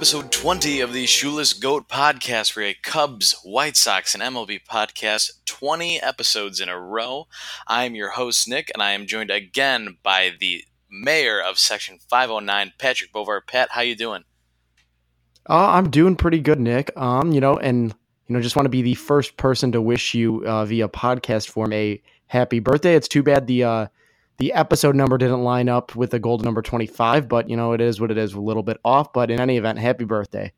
episode 20 of the Shoeless Goat podcast. We're a Cubs, White Sox, and MLB podcast, 20 episodes in a row. I'm your host, Nick, and I am joined again by the mayor of Section 509, Patrick Bovart. Pat, how you doing? Uh, I'm doing pretty good, Nick. Um, you know, and you know, just want to be the first person to wish you uh, via podcast form a happy birthday. It's too bad the uh, the episode number didn't line up with the golden number 25, but you know, it is what it is, a little bit off. But in any event, happy birthday.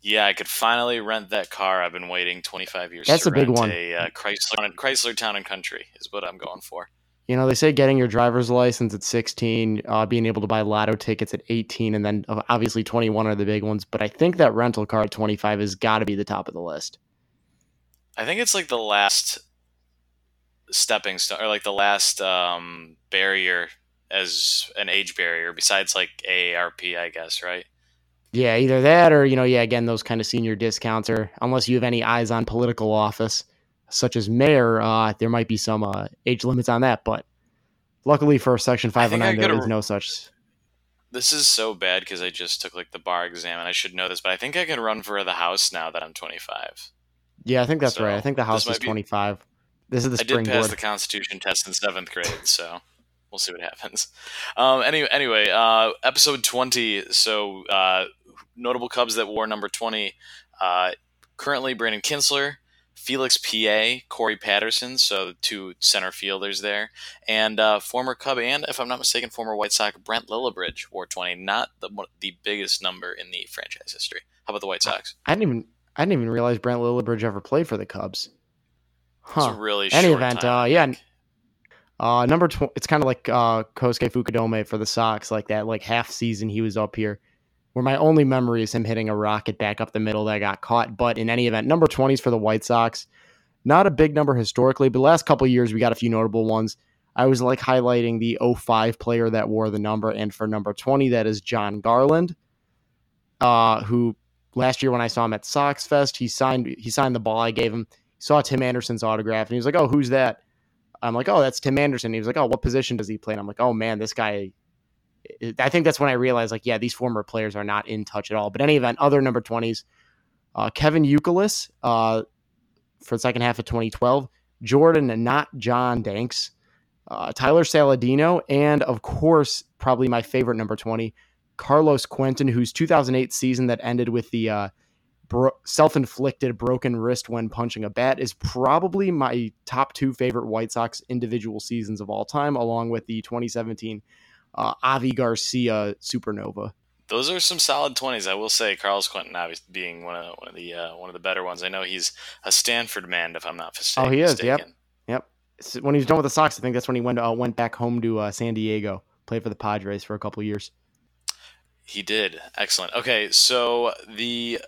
Yeah, I could finally rent that car. I've been waiting 25 years. That's a big one. A uh, Chrysler, Chrysler Town and Country is what I'm going for. You know, they say getting your driver's license at 16, uh, being able to buy lotto tickets at 18, and then uh, obviously 21 are the big ones. But I think that rental car at 25 has got to be the top of the list. I think it's like the last stepping stone, or like the last um, barrier as an age barrier, besides like AARP, I guess, right? Yeah, either that or, you know, yeah, again, those kind of senior discounts, or unless you have any eyes on political office, such as mayor, uh, there might be some uh, age limits on that. But luckily for Section I think I 509, there no such. This is so bad because I just took like the bar exam and I should know this, but I think I can run for the house now that I'm 25. Yeah, I think that's So, right. I think the house is be- 25. This is the I did pass the Constitution test in seventh grade, so we'll see what happens. Um, anyway, anyway, uh, episode 20. So uh, notable Cubs that wore number 20. Uh, currently, Brandon Kintzler, Felix Pie, Corey Patterson, so two center fielders there, and uh, former Cub and, if I'm not mistaken, former White Sox Brent Lillibridge wore 20. Not the the biggest number in the franchise history. How about the White Sox? I didn't even I didn't even realize Brent Lillibridge ever played for the Cubs. It's Huh. a really Any event, uh, yeah. Uh, number tw- it's kind of like uh, Kosuke Fukudome for the Sox, like that, like half season he was up here. Where my only memory is him hitting a rocket back up the middle that got caught. But in any event, number 20 is for the White Sox. Not a big number historically, but last couple of years we got a few notable ones. I was like highlighting the 05 player that wore the number, and for number 20, that is Jon Garland, uh, who last year when I saw him at Sox Fest, he signed he signed the ball I gave him. Saw Tim Anderson's autograph, and he was like, "Oh, who's that?" I'm like, "Oh, that's Tim Anderson." He was like, "Oh, what position does he play?" And I'm like, "Oh man, this guy." I think that's when I realized, like, yeah, these former players are not in touch at all. But any event, other number 20s, uh, Kevin Youkilis uh, for the second half of 2012, Jordan and not John Danks, uh, Tyler Saladino, and of course, probably my favorite number 20, Carlos Quentin, whose 2008 season that ended with the uh, bro- self-inflicted broken wrist when punching a bat is probably my top two favorite White Sox individual seasons of all time, along with the 2017 uh, Avi Garcia supernova. Those are some solid twenties, I will say. Carlos Quentin, obviously being one of one of the uh, one of the better ones. I know he's a Stanford man, if I'm not mistaken. Oh, he is, yep. Yep. So when he was done with the Sox, I think that's when he went uh, went back home to uh, San Diego, played for the Padres for a couple years. He did. Excellent. Okay, so the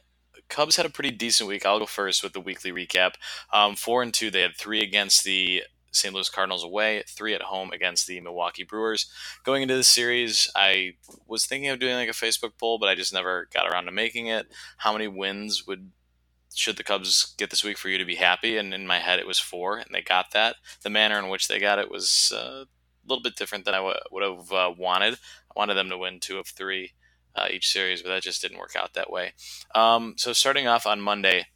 Cubs had a pretty decent week. I'll go first with the weekly recap. Um, four and two. They had three against the St. Louis Cardinals away, three at home against the Milwaukee Brewers. Going into the series, I was thinking of doing like a Facebook poll, but I just never got around to making it. How many wins would should the Cubs get this week for you to be happy? And in my head, it was four, and they got that. The manner in which they got it was uh, a little bit different than I w- would have uh, wanted. I wanted them to win two of three uh, each series, but that just didn't work out that way. Um, so starting off on Monday,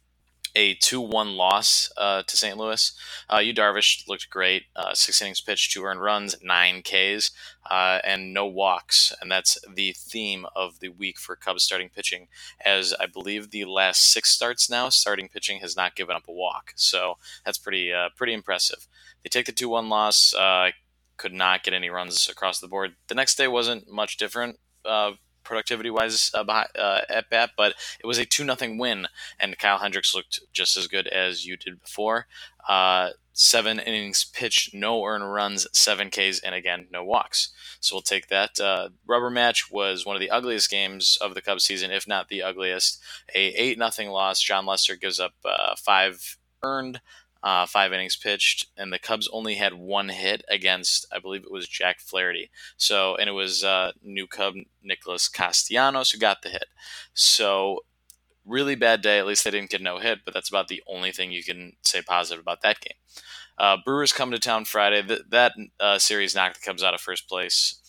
a 2-1 loss uh, to St. Louis. Uh, Darvish looked great. Uh, six innings pitched, two earned runs, nine Ks, uh, and no walks. And that's the theme of the week for Cubs starting pitching, as I believe the last six starts now, starting pitching has not given up a walk. So that's pretty uh, pretty impressive. They take the 2-1 loss. Uh, could not get any runs across the board. The next day wasn't much different. Uh, productivity wise uh, behi- uh, at bat, but it was a 2 0 win, and Kyle Hendricks looked just as good as you did before. Uh, seven innings pitched, no earned runs, seven Ks, and again, no walks. So we'll take that. Uh, rubber match was one of the ugliest games of the Cubs season, if not the ugliest. A 8 0 loss. Jon Lester gives up uh, five earned. Uh, five innings pitched, and the Cubs only had one hit against, I believe it was Jack Flaherty. So, and it was uh, new Cub Nicholas Castellanos who got the hit. So, really bad day. At least they didn't get no hit, but that's about the only thing you can say positive about that game. Uh, Brewers come to town Friday. Th- that uh, series knocked the Cubs out of first place.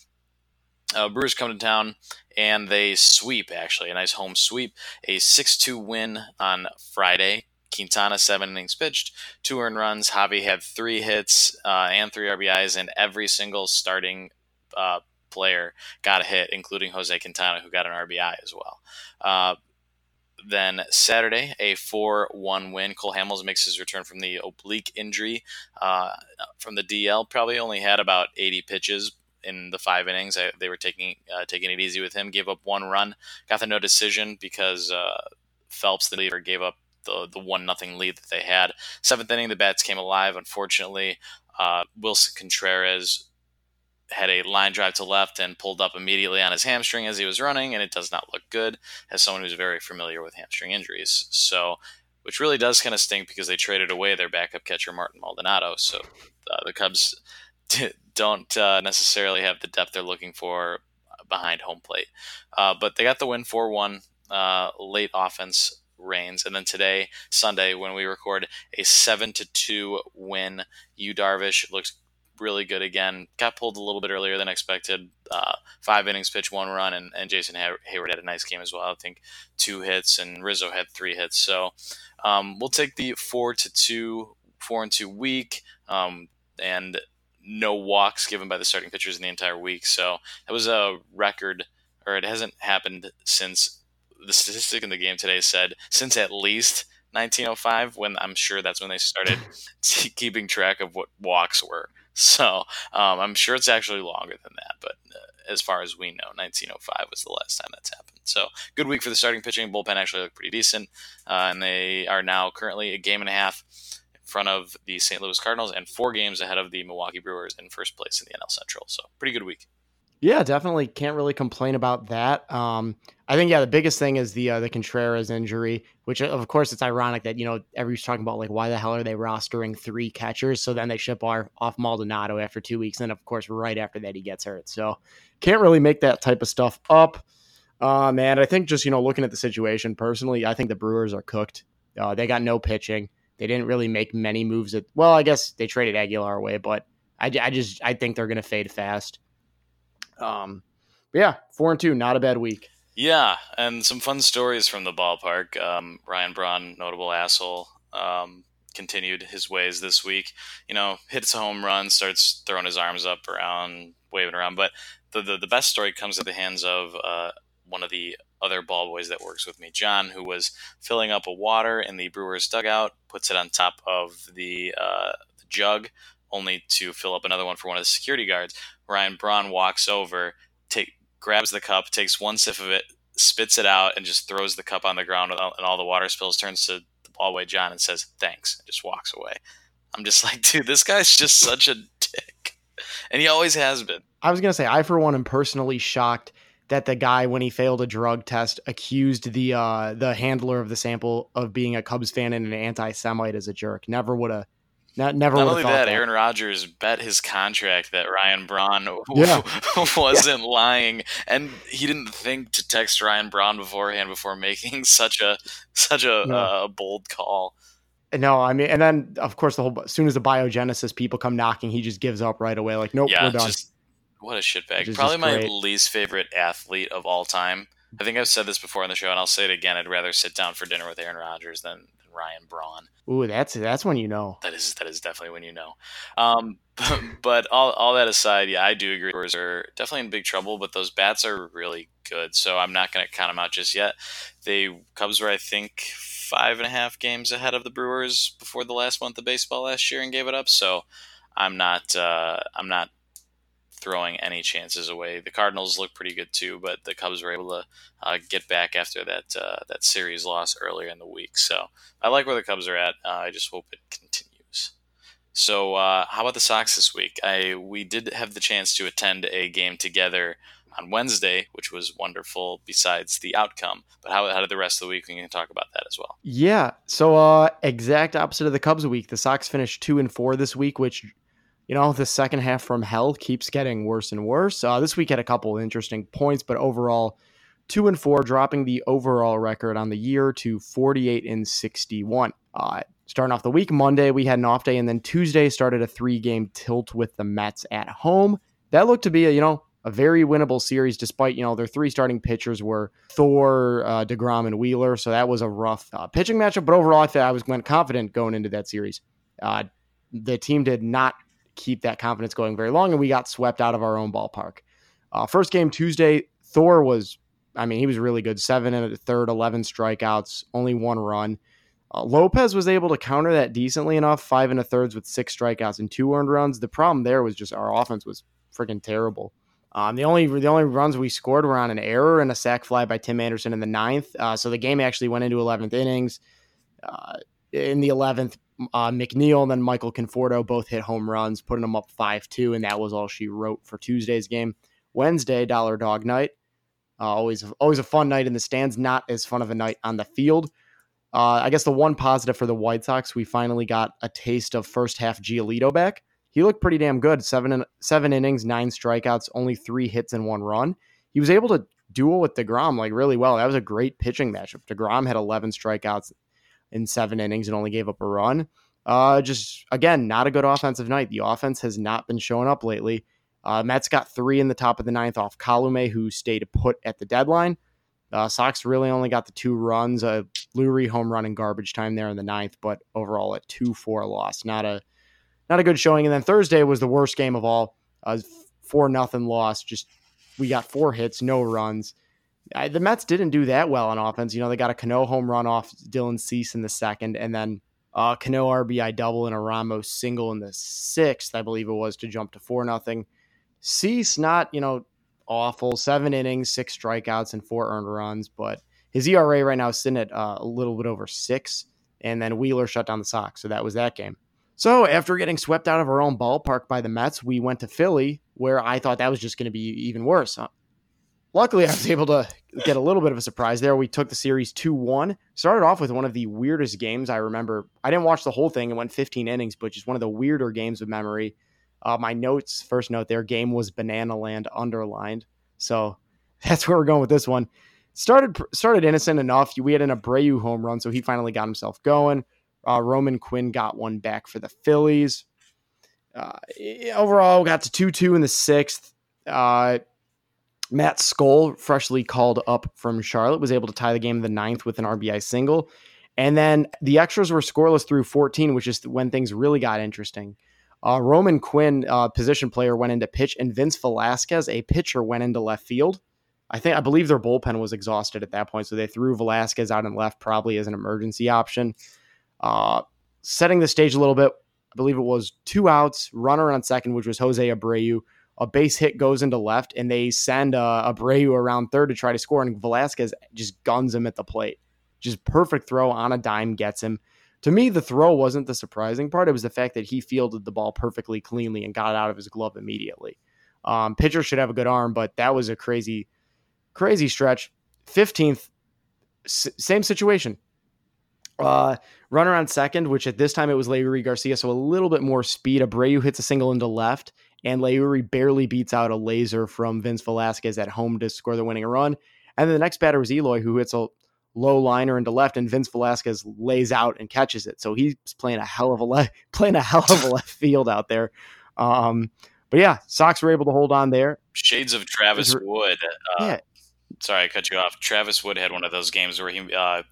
Uh, Brewers come to town and they sweep, actually, a nice home sweep, a 6 2 win on Friday. Quintana, seven innings pitched, two earned runs. Javi had three hits uh, and three RBIs, and every single starting uh, player got a hit, including Jose Quintana, who got an RBI as well. Uh, then Saturday, a 4 1 win. Cole Hamels makes his return from the oblique injury uh, from the DL. Probably only had about 80 pitches in the five innings. I, they were taking uh, taking it easy with him. Gave up one run, got the no decision because uh, Phelps, the leader, gave up the the one nothing lead that they had. Seventh inning, the bats came alive. Unfortunately, uh, Willson Contreras had a line drive to left and pulled up immediately on his hamstring as he was running, and it does not look good as someone who's very familiar with hamstring injuries. So, which really does kind of stink because they traded away their backup catcher Martin Maldonado. So uh, the Cubs don't uh, necessarily have the depth they're looking for behind home plate, uh, but they got the win four one. Uh, late offense reigns, and then today, Sunday, when we record, a seven to two win. You Darvish looks really good again. Got pulled a little bit earlier than expected. Uh, five innings, pitch one run, and, and Jason Heyward had a nice game as well. I think two hits, and Rizzo had three hits. So um, we'll take the four to two, four and two week, um, and no walks given by the starting pitchers in the entire week. So that was a record, or it hasn't happened since the statistic in the game today said since at least 1905 when i'm sure that's when they started keeping track of what walks were So um, I'm sure it's actually longer than that, but uh, as far as we know, 1905 was the last time that's happened. So good week for the starting pitching. Bullpen actually looked pretty decent, uh, and they are now currently a game and a half in front of the St. Louis Cardinals and four games ahead of the Milwaukee Brewers in first place in the NL Central. So pretty good week. Yeah, definitely can't really complain about that. Um, I think yeah, the biggest thing is the uh, the Contreras injury, which of course it's ironic that you know everybody's talking about like why the hell are they rostering three catchers? So then they ship off, off Maldonado after two weeks, and of course right after that he gets hurt. So can't really make that type of stuff up. Um, and I think just you know looking at the situation personally, I think the Brewers are cooked. Uh, they got no pitching. They didn't really make many moves. At well, I guess they traded Aguilar away, but I, I just I think they're going to fade fast. Um, yeah, four and two, not a bad week. Yeah, and some fun stories from the ballpark. Um, Ryan Braun, notable asshole, um, continued his ways this week. You know, hits a home run, starts throwing his arms up around, waving around. But the the, the best story comes at the hands of uh, one of the other ball boys that works with me, John, who was filling up a water in the Brewers dugout, puts it on top of the, uh, the jug, only to fill up another one for one of the security guards. Ryan Braun walks over, take grabs the cup, takes one sip of it, spits it out, and just throws the cup on the ground, and all the water spills. Turns to the ballboy John and says, "Thanks," and just walks away. I'm just like, dude, this guy's just such a dick, and he always has been. I was gonna say, I for one am personally shocked that the guy, when he failed a drug test, accused the uh, the handler of the sample of being a Cubs fan and an anti-Semite as a jerk. Never would have not, never Not only that, that, Aaron Rodgers bet his contract that Ryan Braun yeah. wasn't yeah. lying, and he didn't think to text Ryan Braun beforehand before making such a such a, no. uh, bold call. No, I mean, and then of course the whole as soon as the biogenesis people come knocking, he just gives up right away. Like, nope, yeah, we're done. Just, what a shitbag! Probably my great. least favorite athlete of all time. I think I've said this before on the show, and I'll say it again. I'd rather sit down for dinner with Aaron Rodgers than Ryan Braun. Ooh, that's that's when you know. That is that is definitely when you know. Um, but, but all, all that aside, yeah, I do agree. Brewers are definitely in big trouble, but those bats are really good. So I'm not going to count them out just yet. The Cubs were, I think, five and a half games ahead of the Brewers before the last month of baseball last year and gave it up. So I'm not uh, I'm not throwing any chances away. The Cardinals look pretty good too, but the Cubs were able to uh, get back after that uh, that series loss earlier in the week. So I like where the Cubs are at. Uh, I just hope it continues. So uh, how about the Sox this week? I we did have the chance to attend a game together on Wednesday, which was wonderful. Besides the outcome, but how, how did the rest of the week? We can talk about that as well. Yeah. So uh, exact opposite of the Cubs week. The Sox finished two and four this week, which you know, the second half from hell keeps getting worse and worse. Uh, this week had a couple interesting points, but overall, two and four, dropping the overall record on the year to 48 and 61. Uh, starting off the week, Monday, we had an off day, and then Tuesday started a three game tilt with the Mets at home. That looked to be a, you know, a very winnable series, despite you know their three starting pitchers were Thor, uh, Degrom, and Wheeler. So that was a rough uh, pitching matchup. But overall, I, I was confident going into that series. Uh, the team did not keep that confidence going very long, and we got swept out of our own ballpark. Uh, first game Tuesday, Thor was, I mean, he was really good. Seven and a third, eleven strikeouts, only one run. Uh, Lopez was able to counter that decently enough, five and a thirds with six strikeouts and two earned runs. The problem there was just our offense was freaking terrible. Um, the only the only runs we scored were on an error and a sac fly by Tim Anderson in the ninth. Uh, so the game actually went into 11th innings. Uh, in the 11th, uh, McNeil and then Michael Conforto both hit home runs, putting them up 5 2, and that was all she wrote for Tuesday's game. Wednesday, Dollar Dog Night. Uh, always, always a fun night in the stands, not as fun of a night on the field. Uh, I guess the one positive for the White Sox, we finally got a taste of first half Giolito back he looked pretty damn good. Seven in, seven innings, nine strikeouts, only three hits and one run. He was able to duel with Degrom like really well. That was a great pitching matchup. Degrom had 11 strikeouts in seven innings and only gave up a run. Uh, just again, not a good offensive night. The offense has not been showing up lately. Uh, Mets got three in the top of the ninth off Colomé, who stayed put at the deadline. Uh, Sox really only got the two runs, a Leury home run in garbage time there in the ninth, but overall a 2 4 loss. Not a not a good showing. And then Thursday was the worst game of all. Uh, four nothing loss. Just we got four hits, no runs. I, the Mets didn't do that well on offense. You know, they got a Cano home run off Dylan Cease in the second, and then uh, Cano RBI double and a Ramos single in the sixth, I believe it was, to jump to four nothing. Cease not you know awful, seven innings, six strikeouts, and four earned runs, but his ERA right now is sitting at uh, a little bit over six. And then Wheeler shut down the Sox, so that was that game. So after getting swept out of our own ballpark by the Mets, we went to Philly, where I thought that was just going to be even worse. Luckily, I was able to get a little bit of a surprise there. We took the series 2 1. Started off with one of the weirdest games I remember. I didn't watch the whole thing. It went 15 innings, but just one of the weirder games of memory. Uh, my notes, first note there, game was Banana Land underlined. So that's where we're going with this one. Started started innocent enough. We had an Abreu home run, so he finally got himself going. Uh, Roman Quinn got one back for the Phillies. Uh, overall, got to 2 2 in the sixth. Uh, Matt Skole, freshly called up from Charlotte, was able to tie the game in the ninth with an RBI single. And then the extras were scoreless through 14, which is when things really got interesting. Uh, Roman Quinn, uh, position player, went into pitch, and Vince Velasquez, a pitcher, went into left field. I think I believe their bullpen was exhausted at that point, so they threw Velasquez out in left, probably as an emergency option. Uh, setting the stage a little bit, I believe it was two outs, runner on second, which was Jose Abreu. A base hit goes into left, and they send uh, Abreu around third to try to score, and Velasquez just guns him at the plate. Just perfect throw on a dime gets him. To me, the throw wasn't the surprising part. It was the fact that he fielded the ball perfectly cleanly and got it out of his glove immediately. Um, pitcher should have a good arm, but that was a crazy, crazy stretch. 15th, s- same situation. Uh, runner on second, which at this time it was Leury Garcia, so a little bit more speed. Abreu hits a single into left, and Leury barely beats out a laser from Vince Velasquez at home to score the winning run. And then the next batter was Eloy, who hits a low liner into left, and Vince Velasquez lays out and catches it. So he's playing a hell of a left, playing a hell of a left field out there. Um, but yeah, Sox were able to hold on there. Shades of Travis Wood. Uh, yeah. Sorry, I cut you off. Travis Wood had one of those games where he uh,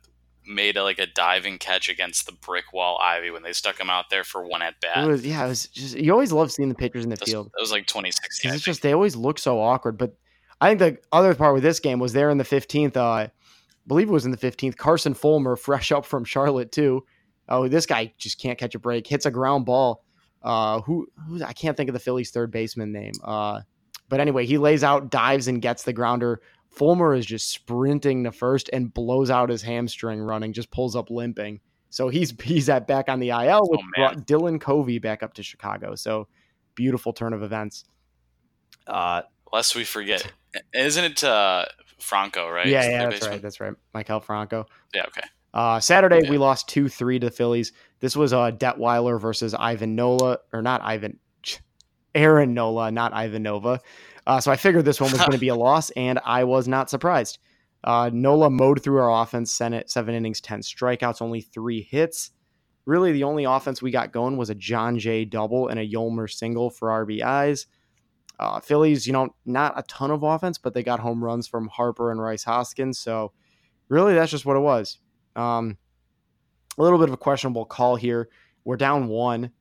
made a, like a diving catch against the brick wall Ivy when they stuck him out there for one at bat. It was yeah, it was just you always love seeing the pitchers in the field. It was like 2016. It's just they always look so awkward. But I think the other part with this game was there in the 15th. Uh, I believe it was in the 15th. Carson Fulmer, fresh up from Charlotte too. Oh, this guy just can't catch a break. Hits a ground ball. Uh, who, who I can't think of the Phillies third baseman name. Uh, but anyway, he lays out, dives, and gets the grounder Fulmer is just sprinting to first and blows out his hamstring running, just pulls up limping. So he's he's at back on the IL, which oh, brought Dylan Covey back up to Chicago. So beautiful turn of events. Uh, Lest we forget, isn't it uh, Franco? Right? Yeah, yeah, that's right. That's right. Michael Franco. Yeah. Okay. Uh, Saturday yeah. we lost two three to the Phillies. This was uh, Detwiler versus Ivan Nola, or not Ivan, Aaron Nola, not Ivan Nova. Uh, so I figured this one was going to be a loss, and I was not surprised. Uh, Nola mowed through our offense, Senate seven innings, ten strikeouts, only three hits. Really, the only offense we got going was a Jon Jay double and a Yolmer single for RBIs. Uh, Phillies, you know, not a ton of offense, but they got home runs from Harper and Rhys Hoskins. So really, that's just what it was. Um, a little bit of a questionable call here. We're down one.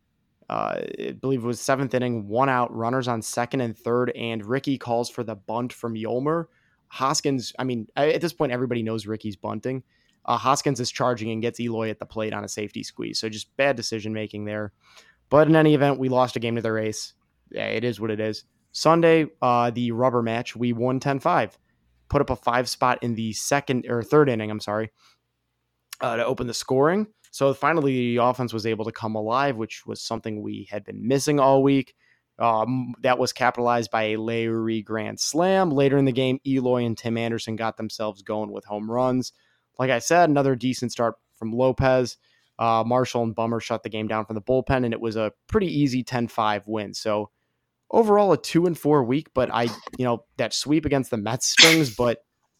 Uh, I believe it was seventh inning, one out, runners on second and third, and Ricky calls for the bunt from Yolmer. Hoskins, I mean, at this point, everybody knows Ricky's bunting. Uh, Hoskins is charging and gets Eloy at the plate on a safety squeeze. So just bad decision making there. But in any event, we lost a game to the race. Yeah, it is what it is. Sunday, uh, the rubber match, we won 10 5. Put up a five spot in the second or third inning, I'm sorry, uh, to open the scoring. So finally, the offense was able to come alive, which was something we had been missing all week. Um, that was capitalized by a Leury grand slam. Later in the game, Eloy and Tim Anderson got themselves going with home runs. Like I said, another decent start from Lopez. Uh, Marshall and Bummer shut the game down from the bullpen, and it was a pretty easy 10 5 win. So overall, a two and four week, but I, you know, that sweep against the Mets stings, but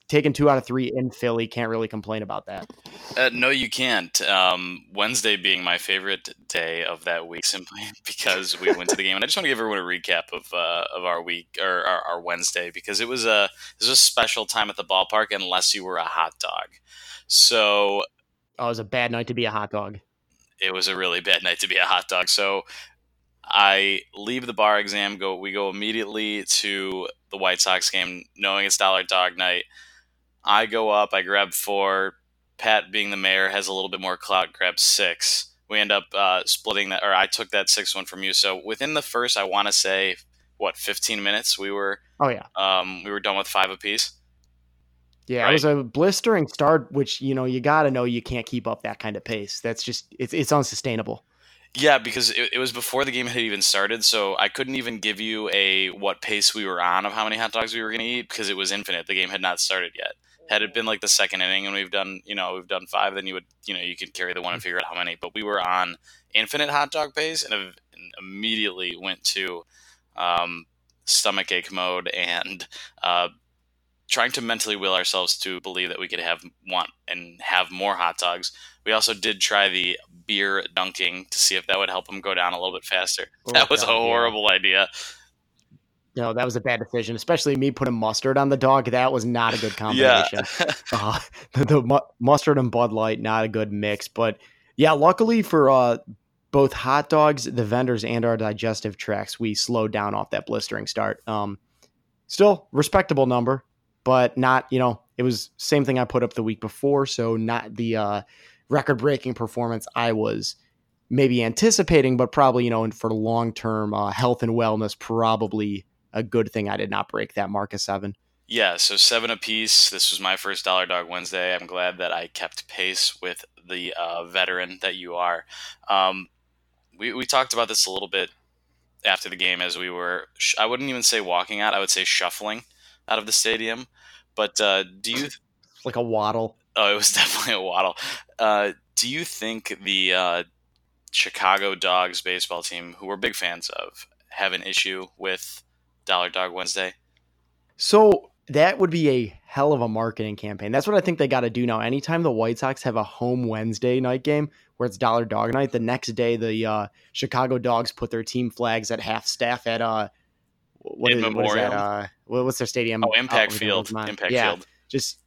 taking two out of three in Philly, can't really complain about that. Uh, no, you can't. Um, Wednesday being my favorite day of that week, simply because we went to the game, and I just want to give everyone a recap of uh, of our week or our, our, Wednesday because it was a it was a special time at the ballpark, unless you were a hot dog. So, oh, it was a bad night to be a hot dog. It was a really bad night to be a hot dog. So, I leave the bar exam. Go. We go immediately to the White Sox game, knowing it's dollar dog night. I go up. I grab four. Pat, being the mayor, has a little bit more clout. Grabs six. We end up uh, splitting that, or I took that six one from you. So within the first, I want to say, what, fifteen minutes, we were. Oh yeah. Um, we were done with five apiece. Yeah, right? it was a blistering start, which you know you got to know you can't keep up that kind of pace. That's just it's it's unsustainable. Yeah, because it, it, was before the game had even started, so I couldn't even give you a what pace we were on of how many hot dogs we were going to eat because it was infinite. The game had not started yet. Had it been like the second inning and we've done, you know, we've done five, then you would, you know, you could carry the one and figure out how many. But we were on infinite hot dog pace and, and immediately went to um, stomach ache mode and uh, trying to mentally will ourselves to believe that we could have want and have more hot dogs. We also did try the beer dunking to see if that would help them go down a little bit faster. Oh, that was God, a horrible yeah. idea. No, that was a bad decision, especially me putting mustard on the dog. That was not a good combination. yeah. uh, the, the mu- mustard and Bud Light, not a good mix. But yeah, luckily for uh, both hot dogs, the vendors, and our digestive tracts, we slowed down off that blistering start. Um, still respectable number but not, you know, it was same thing I put up the week before. So not the uh, record breaking performance I was maybe anticipating, but probably, you know, and for long term uh, health and wellness, probably a good thing I did not break that mark of seven. Yeah, so seven apiece. This was my first Dollar Dog Wednesday. I'm glad that I kept pace with the uh, veteran that you are. Um, we, we talked about this a little bit after the game as we were, I wouldn't even say walking out, I would say shuffling out of the stadium. But uh, do you like a waddle? Oh, it was definitely a waddle. Uh, do you think the uh, Chicago Dogs baseball team, who we're big fans of, have an issue with Dollar Dog Wednesday? So that would be a hell of a marketing campaign. That's what I think they got to do now. Anytime the White Sox have a home Wednesday night game where it's Dollar Dog night, the next day the uh, Chicago Dogs put their team flags at half staff at uh, what, is, what is, that? Uh, what's their stadium? Oh, Impact oh, Field. Impact yeah, Field. Just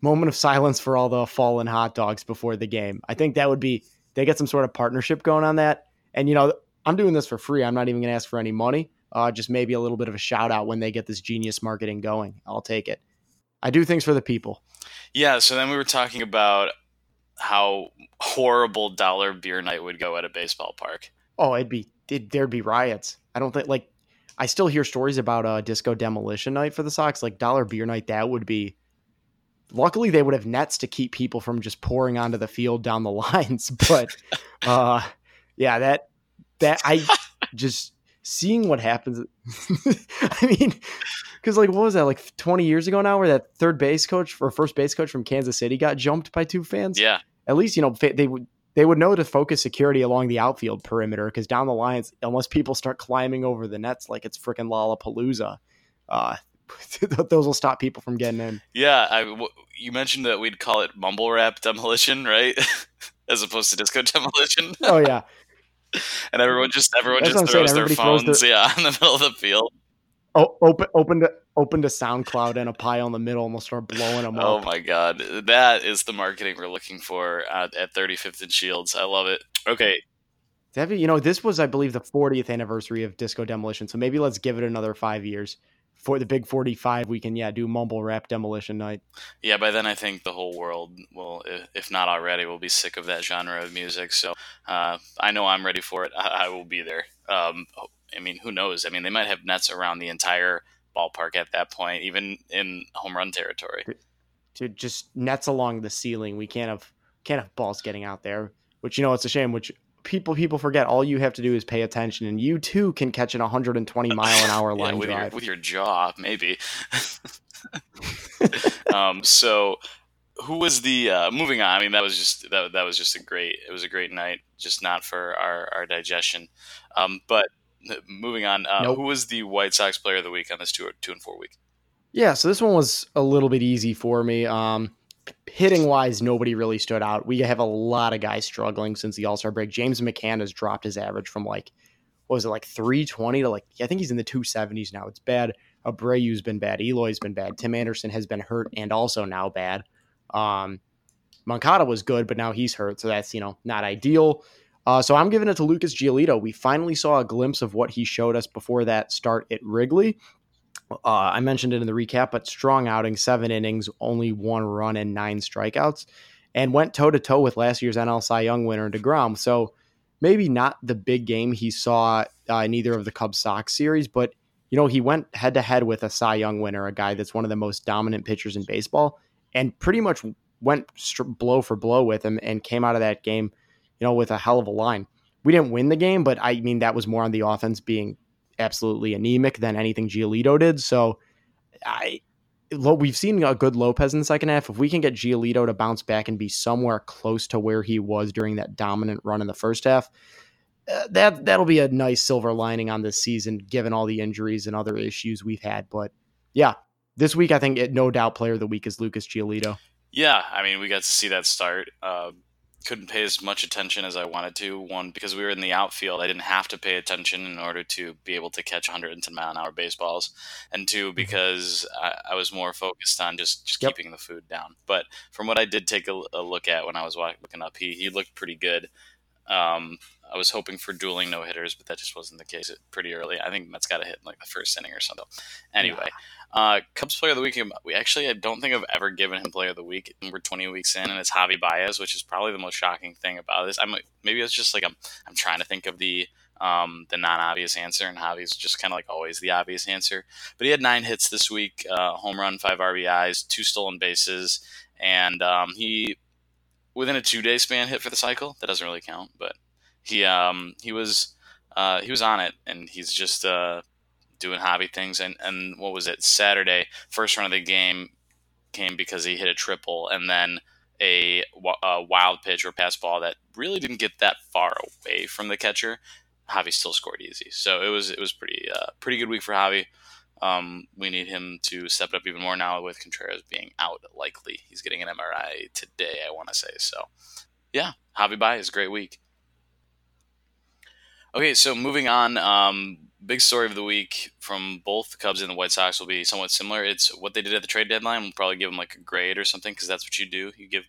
moment of silence for all the fallen hot dogs before the game. I think that would be they get some sort of partnership going on that. And you know, I'm doing this for free. I'm not even going to ask for any money. Uh, just maybe a little bit of a shout out when they get this genius marketing going. I'll take it. I do things for the people. Yeah. So then we were talking about how horrible dollar beer night would go at a baseball park. Oh, it'd be it, there'd be riots. I don't think like I still hear stories about a uh, disco demolition night for the Sox, like dollar beer night. That would be. Luckily, they would have nets to keep people from just pouring onto the field down the lines. But, uh, yeah, that that I just seeing what happens. I mean, because like what was that like 20 years ago now, where that third base coach or first base coach from Kansas City got jumped by two fans? Yeah. At least you know they would they would know to focus security along the outfield perimeter because down the lines, unless people start climbing over the nets like it's freaking Lollapalooza, uh, those will stop people from getting in. Yeah, I, w- you mentioned that we'd call it mumble rap demolition, right? As opposed to disco demolition. Oh yeah. and everyone just everyone That's just throws their phones, throws their... yeah, in the middle of the field. oh, open open to open to SoundCloud and a pile in the middle, and we'll start blowing them Oh up. Oh my god, that is the marketing we're looking for at, at 35th and Shields. I love it. Okay, That'd you know, this was, I believe, the 40th anniversary of Disco Demolition. So maybe let's give it another five years. For the big 45, we can, yeah, do mumble rap demolition night. yeah. By then, I think the whole world will, if not already, will be sick of that genre of music. So uh, I know I'm ready for it. I, I will be there. Um, I mean, who knows? I mean, they might have nets around the entire ballpark at that point, even in home run territory. to just nets along the ceiling. We can't have can't have balls getting out there. Which you know it's a shame. Which people people forget. All you have to do is pay attention, and you too can catch an 120 mile an hour Yeah, line with your drive. with your jaw, maybe. um, so, who was the uh, moving on? I mean, that was just that, that was just a great. It was a great night, just not for our our digestion. Um, but uh, moving on, uh, Nope. who was the White Sox Player of the Week on this two two and four week? Yeah, so this one was a little bit easy for me. Um, hitting wise, nobody really stood out. We have a lot of guys struggling since the All Star break. James McCann has dropped his average from like, what was it, like 320 to like, I think he's in the 270s now. It's bad. Abreu's been bad. Eloy's been bad. Tim Anderson has been hurt and also now bad. Um, Moncada was good, but now he's hurt. So that's, you know, not ideal. Uh, so I'm giving it to Lucas Giolito. We finally saw a glimpse of what he showed us before that start at Wrigley. Uh, I mentioned it in the recap, but strong outing, seven innings, only one run and nine strikeouts, and went toe to toe with last year's NL Cy Young winner Degrom. So maybe not the big game he saw uh, in either of the Cubs Sox series, but you know he went head to head with a Cy Young winner, a guy that's one of the most dominant pitchers in baseball, and pretty much went str- blow for blow with him and came out of that game, you know, with a hell of a line. We didn't win the game, but I mean that was more on the offense being absolutely anemic than anything Giolito did. So I we've seen a good Lopez in the second half. If we can get Giolito to bounce back and be somewhere close to where he was during that dominant run in the first half, uh, that that'll be a nice silver lining on this season, given all the injuries and other issues we've had. But yeah, this week I think it, no doubt player of the week is Lucas Giolito. Yeah, I mean, we got to see that start. Uh, couldn't pay as much attention as I wanted to. One, because we were in the outfield, I didn't have to pay attention in order to be able to catch 110 mile an hour baseballs. And two, because I, I was more focused on just, just Yep. keeping the food down. But from what I did take a, a look at when I was wa- looking up, he, he looked pretty good. Um, I was hoping for dueling no hitters, but that just wasn't the case pretty early. I think Mets got a hit in like the first inning or something. Anyway, uh, Cubs player of the week. We actually, I don't think I've ever given him player of the week. And we're 20 weeks in, and it's Javi Baez, which is probably the most shocking thing about this. I'm maybe it's just like I'm, I'm trying to think of the, um, the non-obvious answer, and Javi's just kind of like always the obvious answer. But he had nine hits this week, uh, home run, five RBIs, two stolen bases, and um, he, within a two-day span, hit for the cycle. That doesn't really count, but he, um, he was, uh, he was on it, and he's just. Uh, doing Javi things. And, and what was it? Saturday, first run of the game came because he hit a triple and then a, a wild pitch or pass ball that really didn't get that far away from the catcher. Javi still scored easy, so it was it was pretty uh, pretty good week for Javi. Um, we need him to step it up even more now with Contreras being out. Likely, he's getting an MRI today. I want to say so. Yeah, Javi Bai is a great week. Okay, so moving on. Um, big story of the week from both the Cubs and the White Sox will be somewhat similar. It's what they did at the trade deadline. We'll probably give them like a grade or something because that's what you do. You give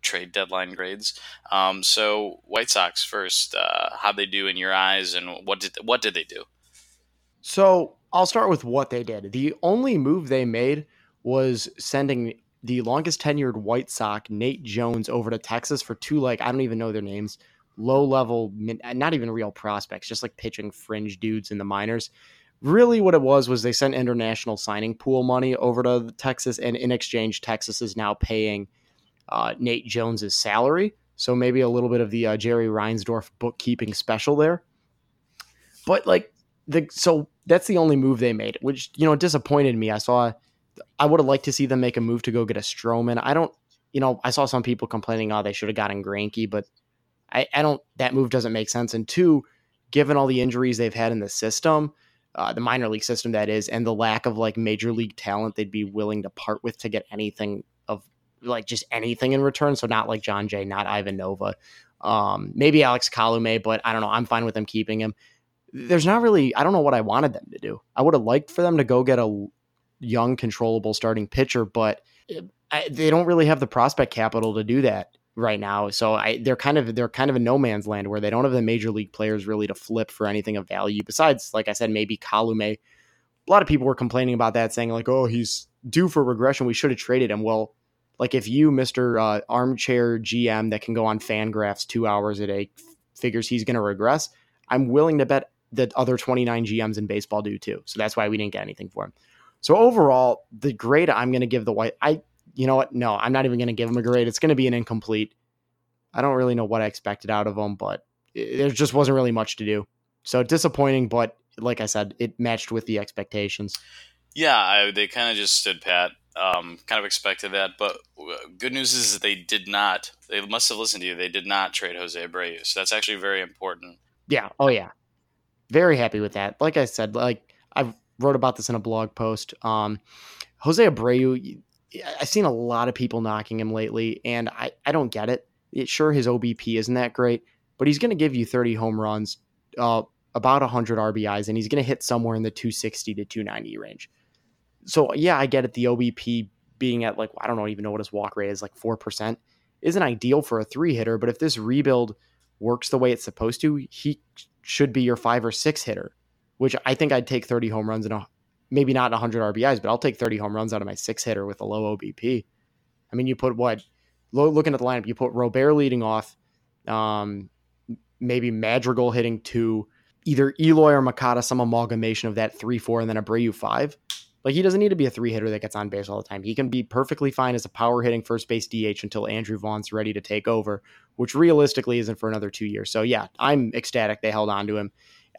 trade deadline grades. Um, so White Sox first. Uh, how they do in your eyes, and what did what did they do? So I'll start with what they did. The only move they made was sending the longest tenured White Sox, Nate Jones, over to Texas for two, like, I don't even know their names, low level, not even real prospects, just like pitching fringe dudes in the minors. Really, what it was was they sent international signing pool money over to Texas, and in exchange, Texas is now paying uh, Nate Jones's salary. So maybe a little bit of the uh, Jerry Reinsdorf bookkeeping special there. But like the so that's the only move they made, which you know disappointed me. I saw I would have liked to see them make a move to go get a Stroman. I don't, you know, I saw some people complaining, oh, they should have gotten Greinke, but I, I don't. That move doesn't make sense. And two, given all the injuries they've had in the system, uh, the minor league system that is, and the lack of like major league talent, they'd be willing to part with to get anything of like just anything in return. So not like Jon Jay, not Ivan Nova, um, maybe Alex Colomé, but I don't know. I'm fine with them keeping him there's not really, I don't know what I wanted them to do. I would have liked for them to go get a young, controllable starting pitcher, but I, they don't really have the prospect capital to do that right now. So I, they're kind of they're kind of a no man's land where they don't have the major league players really to flip for anything of value. Besides, like I said, maybe Colomé. A lot of people were complaining about that, saying like, "Oh, he's due for regression. We should have traded him." Well, like if you, Mister uh, Armchair GM, that can go on Fangraphs two hours a day, figures he's going to regress, I'm willing to bet that other 29 GMs in baseball do too. So that's why we didn't get anything for him. So overall, the grade I'm going to give the white, I, you know what? No, I'm not even going to give him a grade. It's going to be an incomplete. I don't really know what I expected out of him, but it, there just wasn't really much to do. So disappointing, but like I said, it matched with the expectations. Yeah, I, they kind of just stood pat. Um, kind of expected that, but good news is that they did not. They must have listened to you. They did not trade Jose Abreu, so that's actually very important. Yeah. Oh yeah. Very happy with that. Like I said, like I wrote about this in a blog post. Um, Jose Abreu, I've seen a lot of people knocking him lately, and I I don't get it. it sure, his OBP isn't that great, but he's going to give you 30 home runs, uh, about 100 RBIs, and he's going to hit somewhere in the 260 to 290 range so yeah, I get it. The OBP being at like I don't even know what his walk rate is like four percent isn't ideal for a three hitter. But if this rebuild works the way it's supposed to, he should be your five or six hitter. Which I think I'd take thirty home runs and a, maybe not 100 RBIs, but I'll take 30 home runs out of my six hitter with a low OBP. I mean, you put what? Looking at the lineup, you put Robert leading off, um, maybe Madrigal hitting two, either Eloy or Moncada, some amalgamation of that three, four, and then Abreu five. Like he doesn't need to be a three hitter that gets on base all the time. He can be perfectly fine as a power hitting first base DH until Andrew Vaughn's ready to take over, which realistically isn't for another two years. So yeah, I'm ecstatic they held on to him.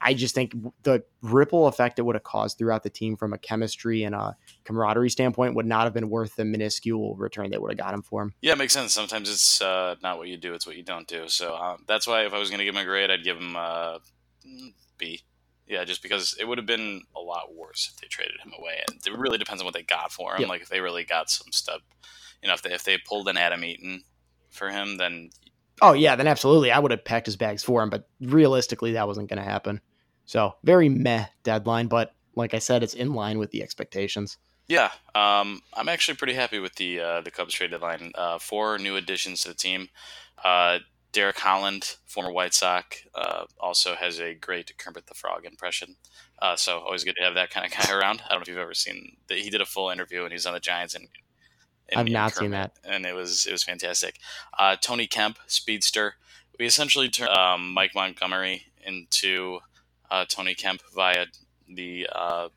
I just think the ripple effect it would have caused throughout the team from a chemistry and a camaraderie standpoint would not have been worth the minuscule return they would have got him for him. Yeah, it makes sense. Sometimes it's uh, not what you do; it's what you don't do. So um, that's why if I was going to give him a grade, I'd give him a B. Yeah, just because it would have been a lot worse if they traded him away. And it really depends on what they got for him. Yep. Like if they really got some stuff, you know, if they if they pulled an Adam Eaton for him, then oh yeah, then absolutely, I would have packed his bags for him. But realistically, that wasn't going to happen. So very meh deadline, but like I said, it's in line with the expectations. Yeah, um, I'm actually pretty happy with the uh, the Cubs trade deadline. Uh, four new additions to the team. Uh, Derek Holland, former White Sox, uh, also has a great Kermit the Frog impression. Uh, so always good to have that kind of guy around. I don't know if you've ever seen that. He did a full interview and he's on the Giants and. I've not Kermit, seen that, and it was it was fantastic. Uh, Tony Kemp, speedster. We essentially turned um, Mike Montgomery into uh, Tony Kemp via the uh,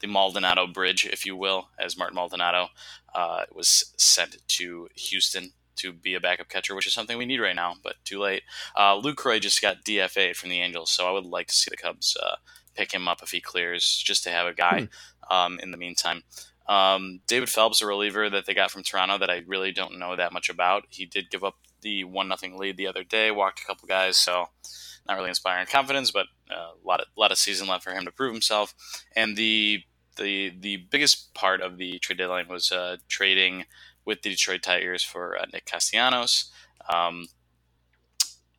the Maldonado Bridge, if you will, as Martin Maldonado uh, was sent to Houston to be a backup catcher, which is something we need right now, but too late. Uh, Lucroy just got DFA from the Angels, so I would like to see the Cubs uh, pick him up if he clears, just to have a guy hmm. um, in the meantime. Um, David Phelps, a reliever that they got from Toronto that I really don't know that much about. He did give up the one nothing lead the other day, walked a couple guys, so not really inspiring confidence, but uh, a lot of lot of season left for him to prove himself. And the the the biggest part of the trade deadline was uh, trading with the Detroit Tigers for uh, Nick Castellanos. Um,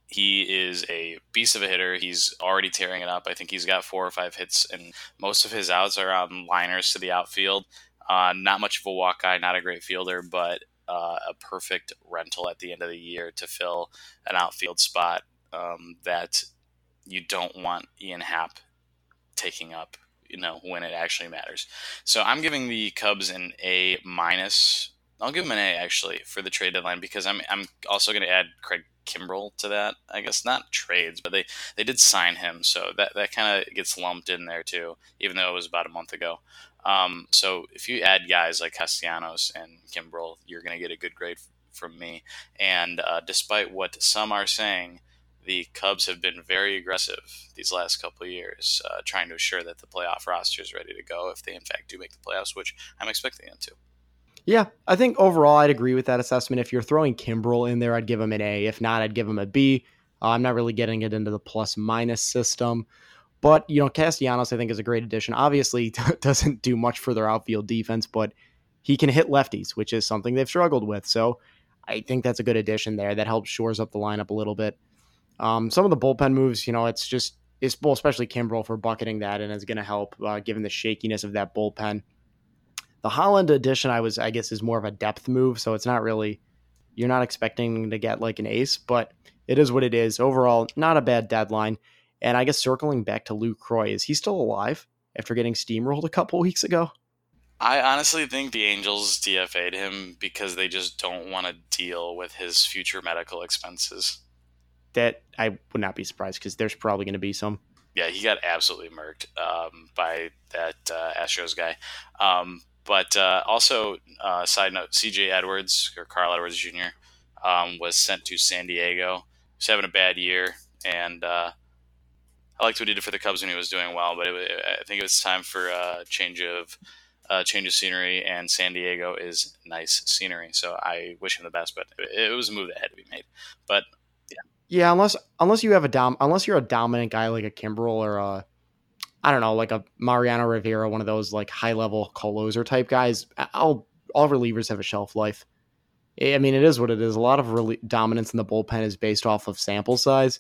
he is a beast of a hitter. He's already tearing it up. I think he's got four or five hits, and most of his outs are on liners to the outfield. Uh, not much of a walk guy, not a great fielder, but uh, a perfect rental at the end of the year to fill an outfield spot um, that you don't want Ian Happ taking up, you know, when it actually matters. So I'm giving the Cubs an A minus I'll give them an A actually for the trade deadline because I'm I'm also going to add Craig Kimbrel to that. I guess not trades, but they they did sign him, so that that kind of gets lumped in there too, even though it was about a month ago. Um, so if you add guys like Castellanos and Kimbrel, you're going to get a good grade from me. And uh, despite what some are saying, the Cubs have been very aggressive these last couple years, uh, trying to assure that the playoff roster is ready to go if they in fact do make the playoffs, which I'm expecting them to. Yeah, I think overall I'd agree with that assessment. If you're throwing Kimbrel in there, I'd give him an A. If not, I'd give him a B. Uh, I'm not really getting it into the plus minus system. But, you know, Castellanos, I think, is a great addition. Obviously, doesn't do much for their outfield defense, but he can hit lefties, which is something they've struggled with. So I think that's a good addition there. That helps shores up the lineup a little bit. Um, some of the bullpen moves, you know, it's just is well, especially Kimbrel for bucketing that and is going to help uh, given the shakiness of that bullpen. The Holland addition, I was, I guess, is more of a depth move, so it's not really you're not expecting to get like an ace, but it is what it is. Overall, not a bad deadline. And I guess circling back to Lucroy, is he still alive after getting steamrolled a couple weeks ago? I honestly think the Angels DFA'd him because they just don't want to deal with his future medical expenses. That I would not be surprised because there's probably going to be some. Yeah, he got absolutely murked um, by that uh, Astros guy. Um, but uh, also, uh, side note, C.J. Edwards or Carl Edwards Jr. Um, was sent to San Diego. He's having a bad year, and uh, I liked what he did for the Cubs when he was doing well. But it, I think it was time for a change of uh, change of scenery, and San Diego is nice scenery. So I wish him the best. But it, it was a move that had to be made. But yeah, yeah. Unless unless you have a dom, unless you're a dominant guy like a Kimbrel or a I don't know, like a Mariano Rivera, one of those like high level closer type guys. All all relievers have a shelf life. I mean, it is what it is. A lot of dominance in the bullpen is based off of sample size,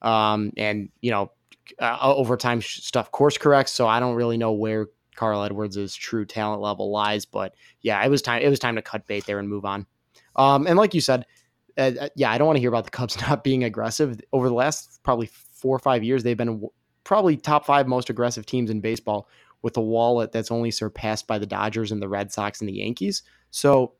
um, and you know, uh, over time stuff course corrects. So I don't really know where Carl Edwards' true talent level lies, but yeah, it was time. It was time to cut bait there and move on. Um, and like you said, uh, uh yeah, I don't want to hear about the Cubs not being aggressive over the last probably four or five years. They've been probably top five most aggressive teams in baseball with a wallet that's only surpassed by the Dodgers and the Red Sox and the Yankees. So,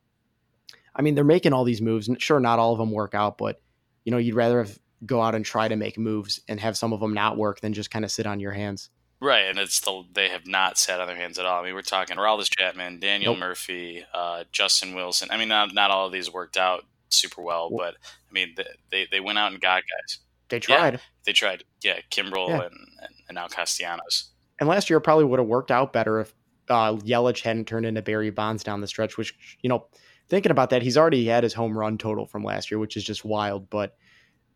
I mean, they're making all these moves. Sure, not all of them work out, but you know, you'd rather have, go out and try to make moves and have some of them not work than just kind of sit on your hands. Right, and it's the they have not sat on their hands at all. I mean, we're talking Aroldis Chapman, Daniel nope. Murphy, uh, Justin Wilson. I mean, not not all of these worked out super well, but I mean, they they went out and got guys. They tried. Yeah, they tried. Yeah, Kimbrel yeah. And, and, and now Castellanos. And last year probably would have worked out better if uh, Yelich hadn't turned into Barry Bonds down the stretch. Which you know, thinking about that, he's already had his home run total from last year, which is just wild. But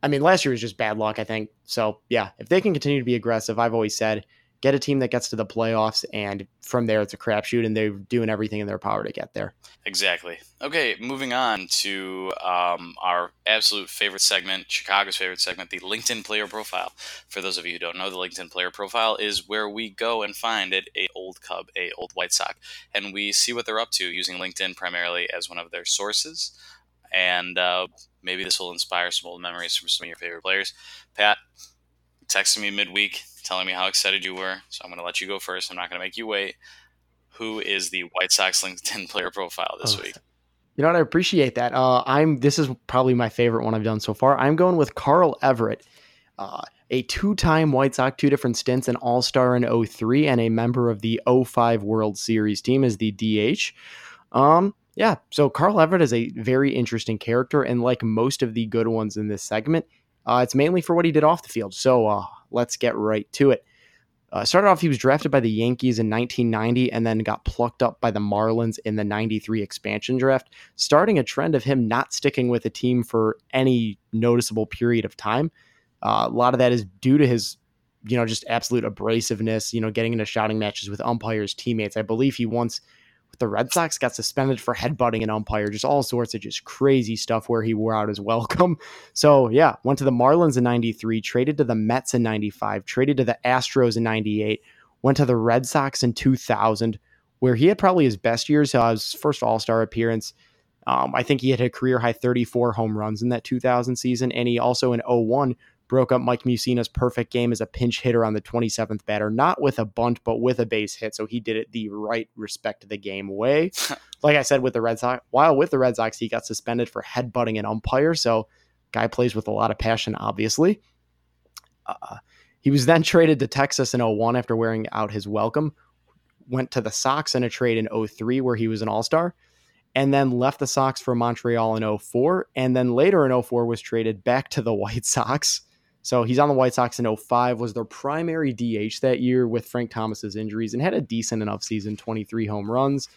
I mean, last year was just bad luck, I think. So yeah, if they can continue to be aggressive, I've always said get a team that gets to the playoffs, and from there it's a crapshoot, and they're doing everything in their power to get there. Exactly. Okay, moving on to um, our absolute favorite segment, Chicago's favorite segment, the LinkedIn Player Profile. For those of you who don't know, the LinkedIn Player Profile is where we go and find it a old Cub, a old White Sox, and we see what they're up to using LinkedIn primarily as one of their sources. And uh, maybe this will inspire some old memories from some of your favorite players. Pat texted me midweek telling me how excited you were. So I'm going to let you go first. I'm not going to make you wait. Who is the White Sox LinkedIn player profile this oh, week? You know what? I appreciate that. Uh, I'm. This is probably my favorite one I've done so far. I'm going with Carl Everett, uh, a two-time White Sox, two different stints, an All-Star in 03 and a member of the 05 World Series team as the DH. Um, yeah. So Carl Everett is a very interesting character, and like most of the good ones in this segment, uh, it's mainly for what he did off the field. So uh, let's get right to it. Uh, started off, he was drafted by the Yankees in 1990 and then got plucked up by the Marlins in the 93 expansion draft, starting a trend of him not sticking with a team for any noticeable period of time. Uh, a lot of that is due to his, you know, just absolute abrasiveness, you know, getting into shouting matches with umpires, teammates. I believe he once the Red Sox got suspended for headbutting an umpire, just all sorts of just crazy stuff where he wore out his welcome. So yeah, went to the Marlins in 93, traded to the Mets in 95, traded to the Astros in 98, went to the Red Sox in 2000, where he had probably his best years, uh, his first All-Star appearance. Um, I think he had a career high 34 home runs in that 2000 season, and he also in 01 broke up Mike Mussina's perfect game as a pinch hitter on the 27th batter, not with a bunt, but with a base hit. So he did it the right respect to the game way. like I said with the Red Sox, while with the Red Sox, he got suspended for headbutting an umpire. So guy plays with a lot of passion, obviously. Uh, he was then traded to Texas in 01 after wearing out his welcome. Went to the Sox in a trade in 03 where he was an all-star and then left the Sox for Montreal in 04 and then later in 04 was traded back to the White Sox so he's on the White Sox in 05, was their primary DH that year with Frank Thomas's injuries and had a decent enough season, 23 home runs.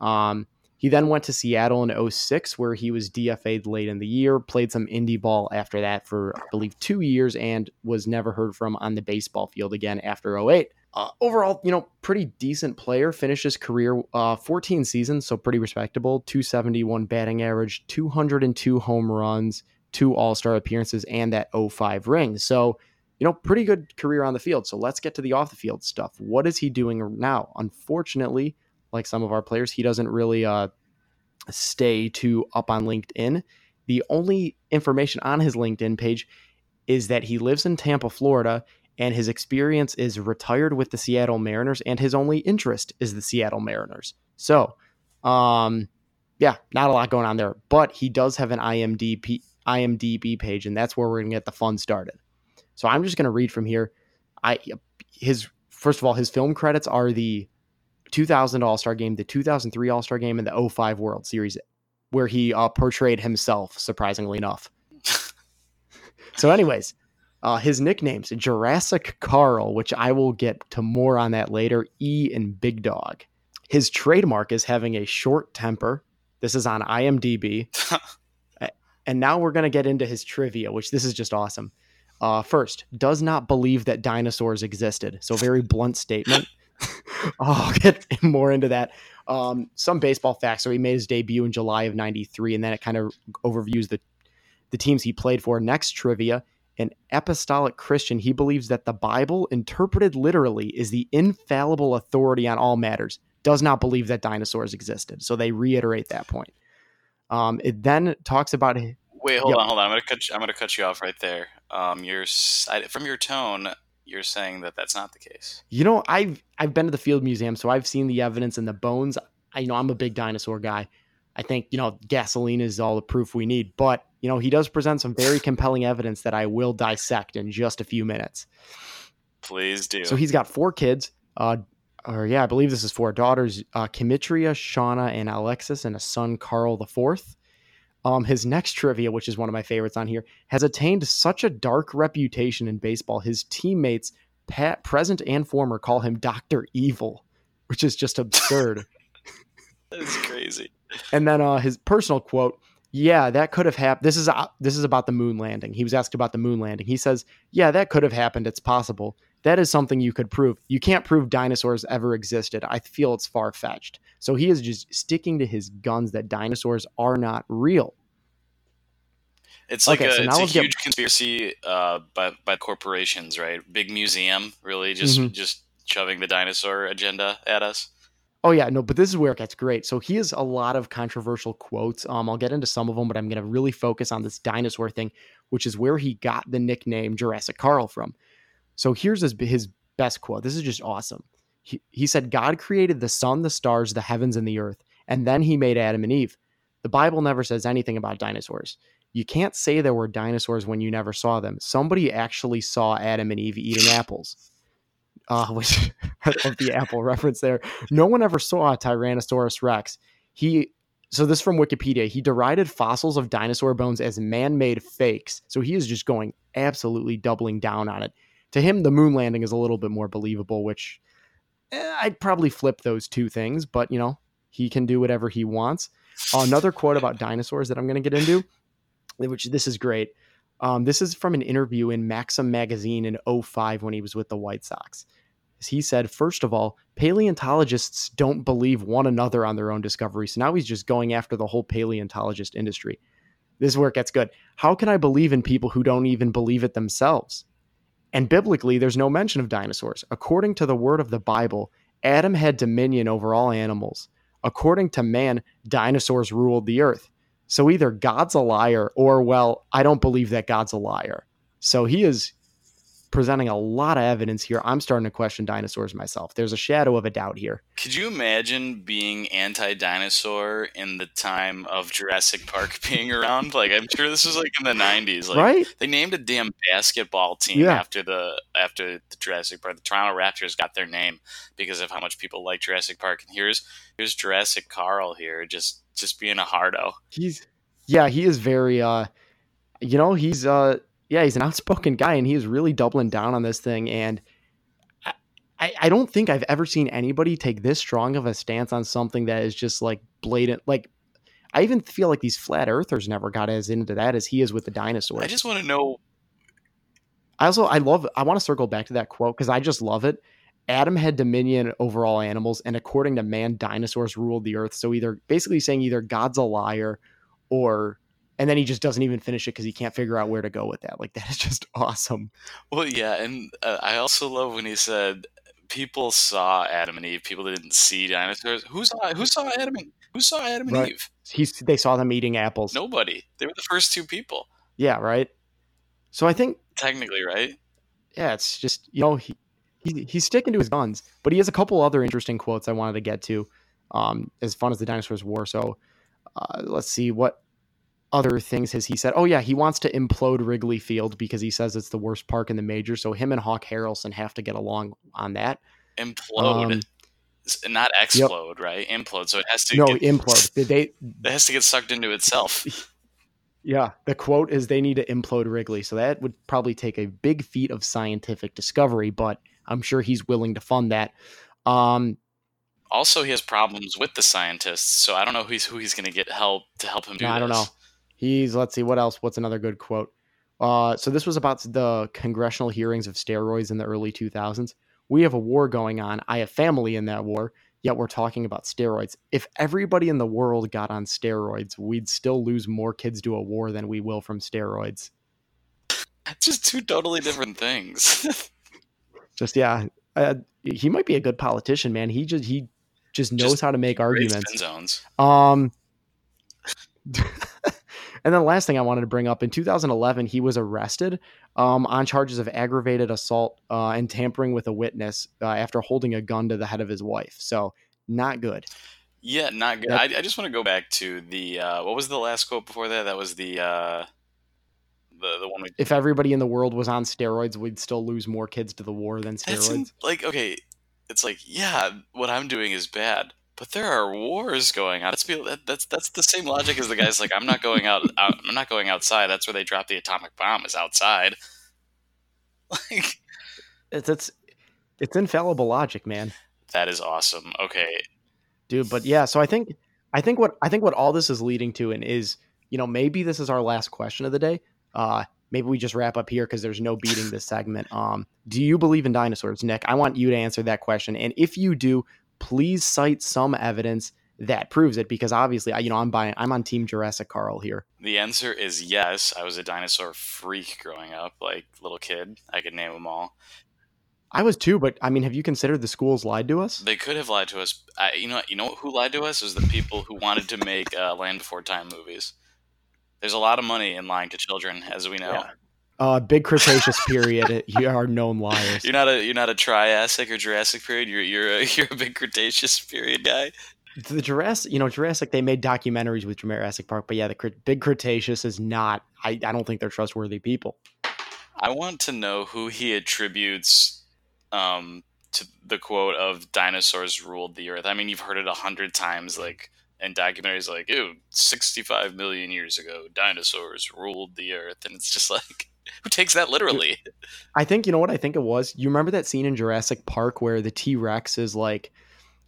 Um, he then went to Seattle in 06, where he was DFA'd late in the year, played some indie ball after that for, I believe, two years, and was never heard from on the baseball field again after 08. Uh, overall, you know, pretty decent player. Finished his career uh, 14 seasons, so pretty respectable. 271 batting average, 202 home runs, two All Star appearances and that 05 ring. So you know, pretty good career on the field. So let's get to the off the field stuff. What is he doing now? Unfortunately, like some of our players, he doesn't really uh, stay too up on LinkedIn. The only information on his LinkedIn page is that he lives in Tampa, Florida, and his experience is retired with the Seattle Mariners, and his only interest is the Seattle Mariners. So, um, yeah, not a lot going on there, but he does have an IMDb IMDb page, and that's where we're gonna get the fun started. So I'm just gonna read from here. I his first of all, his film credits are the 2000 All Star Game, the 2003 All Star Game, and the 05 World Series, where he uh, portrayed himself. Surprisingly enough. so, anyways, uh, his nicknames Jurassic Carl, which I will get to more on that later. E and Big Dog. His trademark is having a short temper. This is on IMDb. and now we're going to get into his trivia, which this is just awesome. Uh, first, does not believe that dinosaurs existed. So, very blunt statement. I'll get more into that. Um, some baseball facts. So, he made his debut in July of '93, and then it kind of overviews the the teams he played for. Next trivia: an apostolic Christian, he believes that the Bible, interpreted literally, is the infallible authority on all matters. Does not believe that dinosaurs existed. So they reiterate that point. Um, it then talks about. Wait, hold yep. on, hold on. I'm gonna cut. You, I'm gonna cut you off right there. Um, you're from your tone. You're saying that that's not the case. You know, I've I've been to the Field Museum, so I've seen the evidence and the bones. I you know I'm a big dinosaur guy. I think you know gasoline is all the proof we need, but you know, he does present some very compelling evidence that I will dissect in just a few minutes. Please do. So he's got four kids. Uh, or yeah, I believe this is four daughters: uh, Kimitria, Shauna, and Alexis, and a son, Carl the Fourth. Um, his next trivia, which is one of my favorites on here, has attained such a dark reputation in baseball. His teammates, Pat, present and former, call him Doctor Evil, which is just absurd. That's crazy. And then uh, his personal quote yeah, that could have happened. This is uh, this is about the moon landing. He was asked about the moon landing. He says, "Yeah, that could have happened. It's possible. That is something you could prove. You can't prove dinosaurs ever existed. I feel it's far fetched." So he is just sticking to his guns that dinosaurs are not real. It's like okay, a, so it's a huge get... conspiracy uh, by by corporations, right? Big museum, really, just mm-hmm. just shoving the dinosaur agenda at us. Oh yeah, no, but this is where it gets great. So he has a lot of controversial quotes. Um, I'll get into some of them, but I'm going to really focus on this dinosaur thing, which is where he got the nickname Jurassic Carl from. So here's his his best quote. This is just awesome. He, he said, God created the sun, the stars, the heavens, and the earth, and then he made Adam and Eve. The Bible never says anything about dinosaurs. You can't say there were dinosaurs when you never saw them. Somebody actually saw Adam and Eve eating apples uh, which of the Apple reference there. No one ever saw a Tyrannosaurus Rex. He so this from Wikipedia. He derided fossils of dinosaur bones as man-made fakes. So he is just going absolutely doubling down on it. To him, the moon landing is a little bit more believable, which eh, I'd probably flip those two things, but you know, he can do whatever he wants. another quote about dinosaurs that I'm going to get into, which this is great. Um, this is from an interview in Maxim magazine in 05 when he was with the White Sox. He said, first of all, paleontologists don't believe one another on their own discovery. So now he's just going after the whole paleontologist industry. This is where it gets good. How can I believe in people who don't even believe it themselves? And biblically, there's no mention of dinosaurs. According to the word of the Bible, Adam had dominion over all animals. According to man, dinosaurs ruled the earth. So either God's a liar or, well, I don't believe that God's a liar. So he is presenting a lot of evidence here. I'm starting to question dinosaurs myself. There's a shadow of a doubt here. Could you imagine being anti dinosaur in the time of Jurassic Park being around? Like, I'm sure this was like in the 90s. Like, right? They named a damn basketball team yeah. after the after the Jurassic Park. The Toronto Raptors got their name because of how much people like Jurassic Park. And here's here's Jurassic Carl here, just just being a hardo. He's yeah, he is very uh you know, he's uh yeah, he's an outspoken guy and he is really doubling down on this thing. And I, I don't think I've ever seen anybody take this strong of a stance on something that is just like blatant. Like, I even feel like these flat earthers never got as into that as he is with the dinosaurs. I just want to know. I also, I love, I want to circle back to that quote because I just love it. Adam had dominion over all animals, and according to man, dinosaurs ruled the earth. So either basically saying either God's a liar or and then he just doesn't even finish it because he can't figure out where to go with that. Like that is just awesome. Well, yeah, and uh, I also love when he said people saw Adam and Eve. People didn't see dinosaurs. Who saw who saw Adam and who saw Adam and Right. Eve? He's they saw them eating apples. Nobody. They were the first two people, Yeah, right. So I think technically, right? yeah, it's just you know he, he he's sticking to his guns, but he has a couple other interesting quotes I wanted to get to. Um, as fun as the dinosaurs were, so uh, let's see what other things has he said. Oh yeah, he wants to implode Wrigley Field because he says it's the worst park in the major. So him and Hawk Harrelson have to get along on that. Implode, Um, not explode, right? Implode. So it has to no, get, implode. They? it has to get sucked into itself. Yeah, the quote is they need to implode Wrigley. So that would probably take a big feat of scientific discovery, but I'm sure he's willing to fund that. Um, Also, he has problems with the scientists, so I don't know who's who he's going to get help to help him do No, I don't know. He's let's see what else. What's another good quote? Uh, so this was about the congressional hearings of steroids in the early 2000s. We have a war going on. I have family in that war. Yet we're talking about steroids. If everybody in the world got on steroids, we'd still lose more kids to a war than we will from steroids. Just two totally different things. Just yeah, uh, he might be a good politician, man. He just he just knows Just how to make arguments. zones. Um, and then the last thing I wanted to bring up in 2011, he was arrested um, on charges of aggravated assault uh, and tampering with a witness uh, after holding a gun to the head of his wife. So not good. Yeah, not good. I, I just want to go back to the uh, what was the last quote before that? That was the uh, the the one we If everybody in the world was on steroids, we'd still lose more kids to the war than That's in- steroids. like okay, it's like yeah, what I'm doing is bad, but there are wars going on. Let's be that's that's the same logic as the guys like I'm not going out, out I'm not going outside. That's where they drop the atomic bomb is outside. Like It's it's it's infallible logic, man. that is awesome. Okay, dude but yeah so i think i think what i think what all this is leading to and is you know maybe this is our last question of the day uh maybe we just wrap up here because there's no beating this segment um do you believe in dinosaurs nick i want you to answer that question and if you do please cite some evidence that proves it because obviously I, you know i'm buying i'm on team jurassic carl here the answer is yes. I was a dinosaur freak growing up, like little kid. I could name them all. i was too but i mean have you considered the schools lied to us They could have lied to us. I, you know, you know who lied to us? Was the people who wanted to make uh, Land Before Time movies. There's a lot of money in lying to children, as we know. Yeah. Uh big cretaceous period you are known liars You're not a you're not a Triassic or Jurassic period. You're you're a, you're a big Cretaceous period guy. the Jurassic, you know, Jurassic, they made documentaries with Jurassic Park, but yeah, the big Cretaceous is not. I, I don't think they're trustworthy people. I want to know who he attributes um, to the quote of "dinosaurs ruled the earth." I mean, you've heard it a hundred times, like in documentaries, like "Ew, 65 million years ago, dinosaurs ruled the earth," and it's just like, who takes that literally? I think you know what I think it was. You remember that scene in Jurassic Park where the T Rex is like,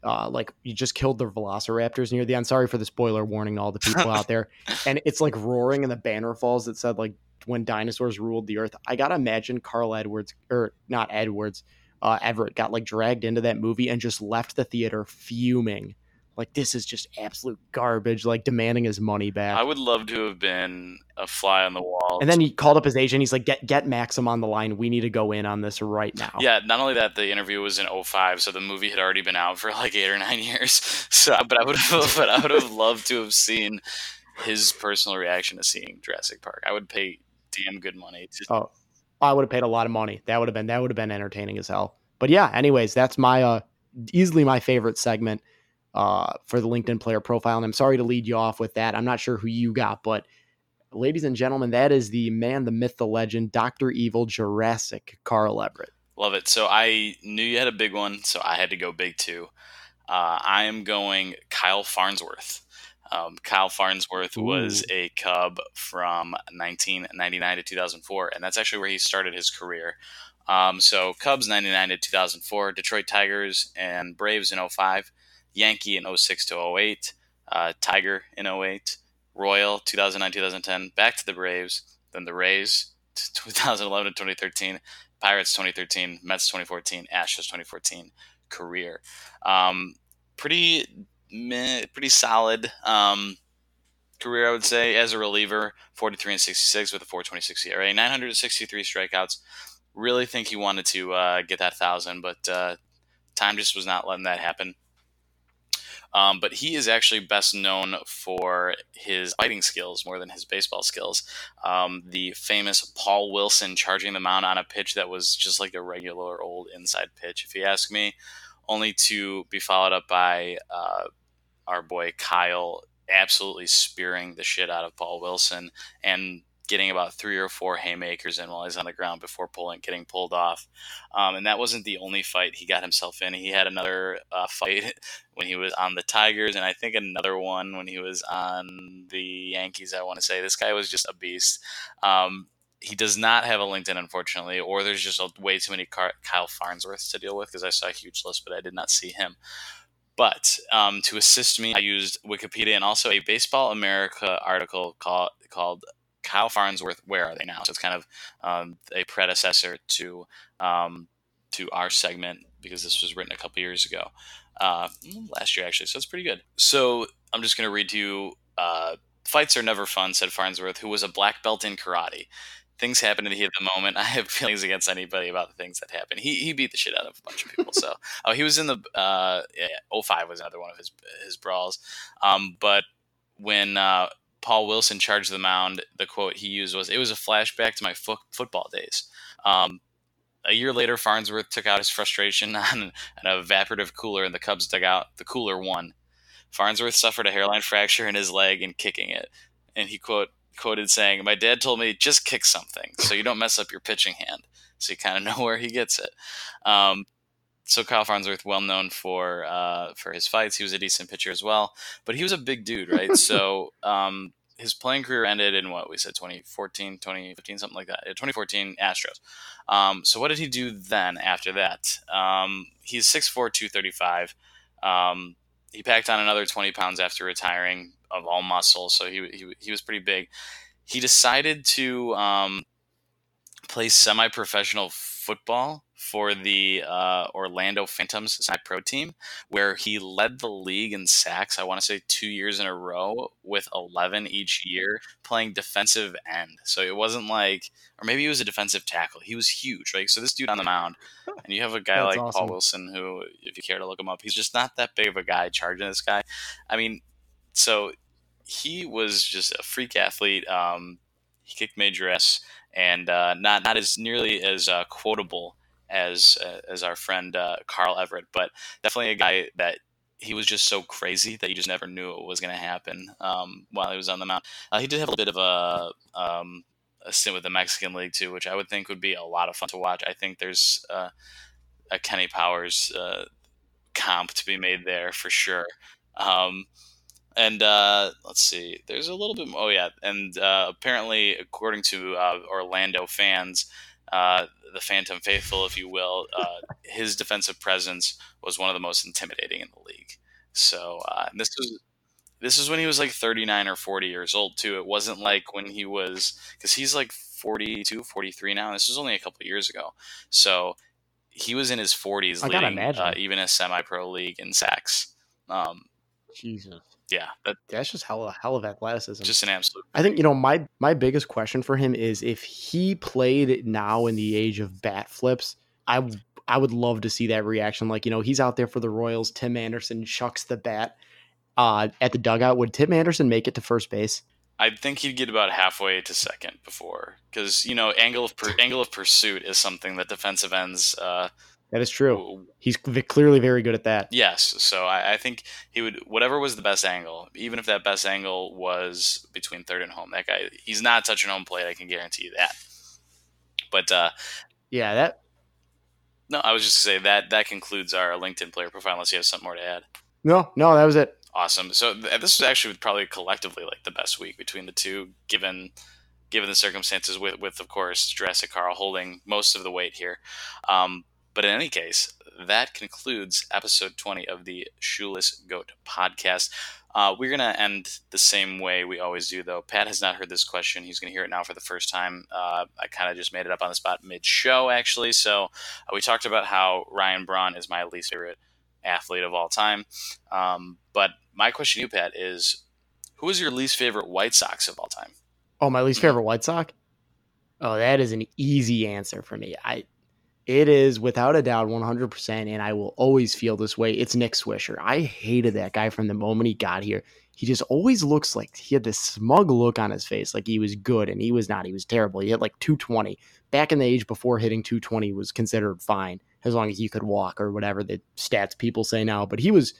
uh, like you just killed the Velociraptors near the end. Sorry for the spoiler warning to all the people out there. And it's like roaring, and the banner falls that said like when dinosaurs ruled the earth. I gotta imagine Carl Edwards or not Edwards, uh, Everett got like dragged into that movie and just left the theater fuming. Like this is just absolute garbage. Like demanding his money back. I would love to have been a fly on the wall. And then he called up his agent. He's like, "Get get Maxim on the line. We need to go in on this right now." Yeah, not only that, the interview was in 05, so the movie had already been out for like eight or nine years. So, but I would have, but I would have loved to have seen his personal reaction to seeing Jurassic Park. I would pay damn good money to. Oh, I would have paid a lot of money. That would have been that would have been entertaining as hell. But yeah, anyways, that's my uh easily my favorite segment uh for the LinkedIn player profile. And I'm sorry to lead you off with that. I'm not sure who you got, but ladies and gentlemen, that is the man, the myth, the legend, Dr. Evil Jurassic Carl Everett. Love it. So I knew you had a big one, so I had to go big too. Uh, I am going Kyle Farnsworth. Um, Kyle Farnsworth was a Cub from 1999 to 2004, and that's actually where he started his career. Um, so Cubs 99 to 2004, Detroit Tigers and Braves in 05, Yankee in 06 to 08, uh, Tiger in 08, Royal 2009 2010, back to the Braves, then the Rays 2011 to 2013, Pirates 2013, Mets 2014, Astros 2014 career. Um, pretty, meh, pretty solid. Um, career, I would say, as a reliever, 43 and 66 with a 426 ERA, 963 strikeouts. Really think he wanted to uh, get that thousand, but uh, time just was not letting that happen. Um, but he is actually best known for his fighting skills more than his baseball skills. Um, the famous Paul Wilson charging the mound on a pitch that was just like a regular old inside pitch, if you ask me, only to be followed up by uh, our boy Kyle absolutely spearing the shit out of Paul Wilson and getting about three or four haymakers in while he's on the ground before pulling, getting pulled off. Um, and that wasn't the only fight he got himself in. He had another uh, fight when he was on the Tigers, and I think another one when he was on the Yankees. I want to say this guy was just a beast. Um, he does not have a LinkedIn, unfortunately, or there's just a, way too many Car- Kyle Farnsworth to deal with because I saw a huge list, but I did not see him. But um, to assist me, I used Wikipedia and also a Baseball America article called called Kyle Farnsworth. Where are they now? So it's kind of um, a predecessor to um, to our segment because this was written a couple years ago, uh, last year actually. So it's pretty good. So I'm just going to read to you. Uh, Fights are never fun," said Farnsworth, who was a black belt in karate things happen to me at the moment. I have feelings against anybody about the things that happen. He he beat the shit out of a bunch of people. so oh, he was in the uh, yeah, 05 was another one of his his brawls. Um, but when uh, Paul Wilson charged the mound, the quote he used was, "It was a flashback to my fo- football days." Um, a year later, Farnsworth took out his frustration on an evaporative cooler and the Cubs dug out The cooler won. Farnsworth suffered a hairline fracture in his leg in kicking it, and he quote quoted saying, "My dad told me just kick something so you don't mess up your pitching hand." So you kind of know where he gets it. Um, so Kyle Farnsworth, well known for uh, for his fights, he was a decent pitcher as well, but he was a big dude, right? so um, his playing career ended in what we said 2014 2015 something like that 2014 astros um, so what did he do then after that um, he's 6'4 235 um, he packed on another 20 pounds after retiring of all muscle, so he he, he was pretty big. He decided to um, play semi-professional football for the uh, Orlando Phantoms semi pro team, where he led the league in sacks. I want to say two years in a row with 11 each year, playing defensive end. So it wasn't like, or maybe he was a defensive tackle. He was huge, right? So this dude on the mound, and you have a guy like awesome. Paul Wilson, who, if you care to look him up, he's just not that big of a guy charging this guy. I mean, so he was just a freak athlete. Um, he kicked major ass, and uh, not not as nearly as uh, quotable as uh, as our friend uh, Carl Everett, but definitely a guy that he was just so crazy that you just never knew what was going to happen um, while he was on the mound. Uh, he did have a bit of a um, a stint with the Mexican League too, which I would think would be a lot of fun to watch. I think there's a Kenny Powers comp to be made there for sure. Um, and uh, let's see, there's a little bit. More, oh yeah, and uh, apparently, according to uh, Orlando fans, uh, the Phantom faithful, if you will, uh, his defensive presence was one of the most intimidating in the league. So uh, this was this is when he was like 39 or 40 years old too. It wasn't like when he was because he's like 42, 43 now. This was only a couple years ago. So he was in his 40s, I leading uh, even a semi-pro league in sacks. Um, Jesus yeah, that, that's just hell, hell of athleticism. Just an absolute. I think you know my my biggest question for him is if he played now in the age of bat flips, I I would love to see that reaction. Like you know he's out there for the Royals. Tim Anderson chucks the bat uh, at the dugout. Would Tim Anderson make it to first base? I think he'd get about halfway to second before, because you know angle of per, angle of pursuit is something that defensive ends uh, that is true. He's clearly very good at that. Yes. So I, I, think he would, whatever was the best angle, even if that best angle was between third and home, that guy, he's not touching home plate. I can guarantee you that. But, uh, yeah, that. No, I was just to say that that concludes our LinkedIn player profile. Unless you have something more to add. No, no, that was it. Awesome. So th- this was actually probably collectively like the best week between the two, given given the circumstances. With with of course Jurassic Carl holding most of the weight here. Um, but in any case, that concludes episode 20 of the Shoeless Goat podcast. Uh, we're going to end the same way we always do, though. Pat has not heard this question. He's going to hear it now for the first time. Uh, I kind of just made it up on the spot mid show, actually. So uh, we talked about how Ryan Braun is my least favorite athlete of all time. Um, but my question to you, Pat, is Who is your least favorite White Sox of all time? Oh, my least favorite White Sox? Oh, that is an easy answer for me. I it is without a doubt 100%, and I will always feel this way. It's Nick Swisher. I hated that guy from the moment he got here. He just always looks like he had this smug look on his face, like he was good, and he was not. He was terrible. He hit like 220. Back in the age before hitting 220 was considered fine, as long as you could walk or whatever the stats people say now. But he was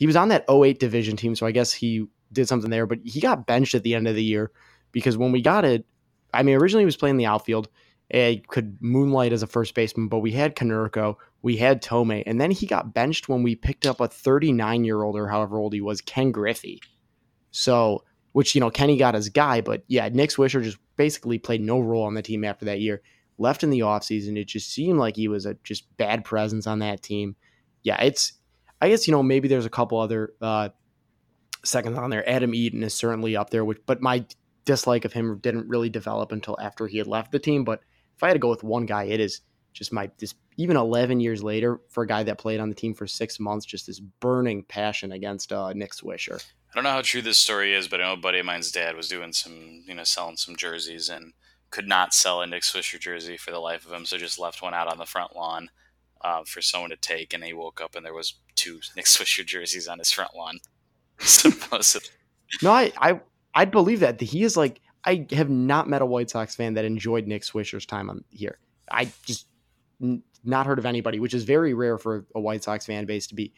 he was on that 08 division team, so I guess he did something there. But he got benched at the end of the year because when we got it, I mean, originally he was playing the outfield could moonlight as a first baseman, but we had Konerko, we had Thome, and then he got benched when we picked up a 39 year old or however old he was, Ken Griffey. So, which, you know, Kenny got his guy, but yeah, Nick Swisher just basically played no role on the team after that year. Left in the offseason. It just seemed like he was a just bad presence on that team. Yeah, it's, I guess, you know, maybe there's a couple other uh, seconds on there. Adam Eaton is certainly up there, which, but my dislike of him didn't really develop until after he had left the team. But I had to go with one guy, it is just my this even 11 years later for a guy that played on the team for six months, just this burning passion against uh, Nick Swisher. I don't know how true this story is, but I know a buddy of mine's dad was doing some, you know, selling some jerseys and could not sell a Nick Swisher jersey for the life of him, so just left one out on the front lawn uh, for someone to take, and he woke up and there was two Nick Swisher jerseys on his front lawn. Supposedly. No, I, I I'd believe that he is like I have not met a White Sox fan that enjoyed Nick Swisher's time on here. I just n- not heard of anybody, which is very rare for a White Sox fan base to be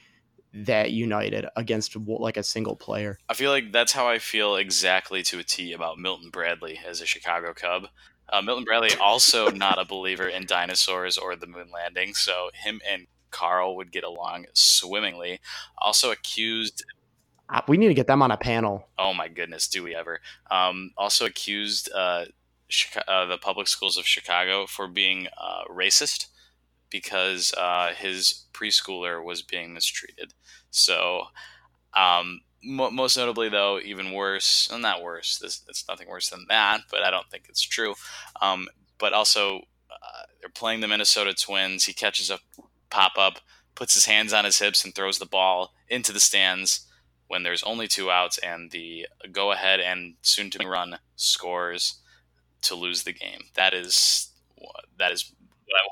that united against like a single player. I feel like that's how I feel exactly to a T about Milton Bradley as a Chicago Cub. Uh, Milton Bradley also not a believer in dinosaurs or the moon landing, so him and Carl would get along swimmingly. Also accused we need to get them on a panel. Oh my goodness, do we ever? Um, also accused uh, uh, the public schools of Chicago for being uh, racist because uh, his preschooler was being mistreated. So, um, mo- most notably, though, even worse, well, not worse. This it's nothing worse than that, but I don't think it's true. Um, but also, uh, they're playing the Minnesota Twins. He catches a pop up, puts his hands on his hips, and throws the ball into the stands when there's only two outs and the go ahead and soon to run scores to lose the game. That is that is what I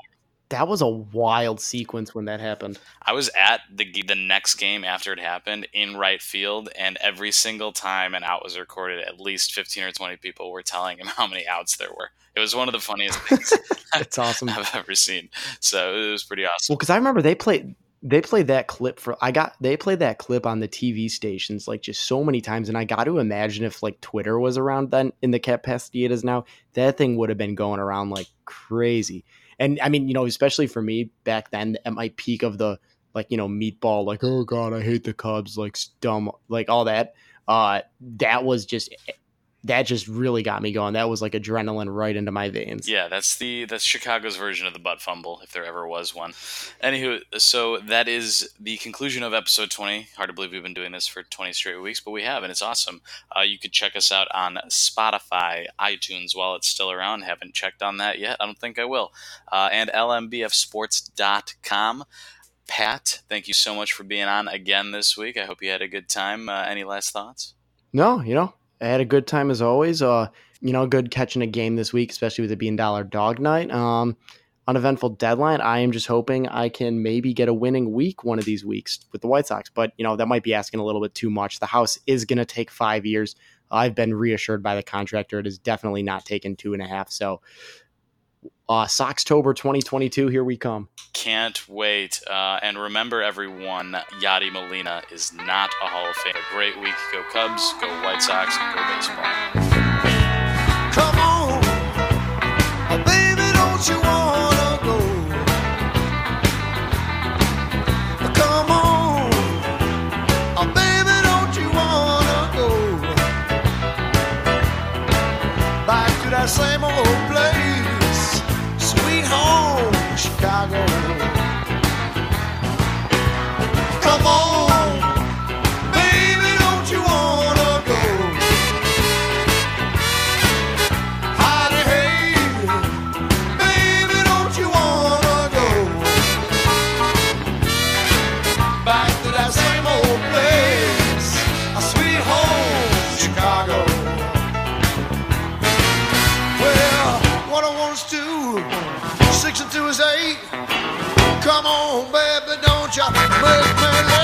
that was a wild sequence when that happened. I was at the the next game after it happened in right field, and every single time an out was recorded, at least fifteen or twenty people were telling him how many outs there were. It was one of the funniest things It's awesome I've ever seen. So it was pretty awesome. Well, because I remember they played they played that clip for I got they played that clip on the TV stations like just so many times and I got to imagine if like Twitter was around then in the capacity it is now that thing would have been going around like crazy. And I mean you know especially for me back then at my peak of the like you know meatball like oh god I hate the Cubs like dumb like all that uh that was just that just really got me going. That was like adrenaline right into my veins. Yeah, that's the that's Chicago's version of the butt fumble, if there ever was one. Anywho, so that is the conclusion of episode twenty. Hard to believe we've been doing this for twenty straight weeks, but we have, and it's awesome. Uh, you could check us out on Spotify, iTunes while it's still around. Haven't checked on that yet. I don't think I will. Uh, and lmbfsports.com. Pat, thank you so much for being on again this week. I hope you had a good time. Uh, any last thoughts? No, you know, I had a good time as always. Uh, you know, good catching a game this week, especially with it being dollar dog night. Um, uneventful deadline. I am just hoping I can maybe get a winning week one of these weeks with the White Sox, but you know that might be asking a little bit too much. The house is going to take five years. I've been reassured by the contractor; it is definitely not taken two and a half. So uh, Soxtober 2022, here we come. Can't wait. Uh, and remember, everyone, Yadi Molina is not a Hall of Famer. Great week. Go Cubs, go White Sox, go baseball. Come on, baby, Chicago. Six and two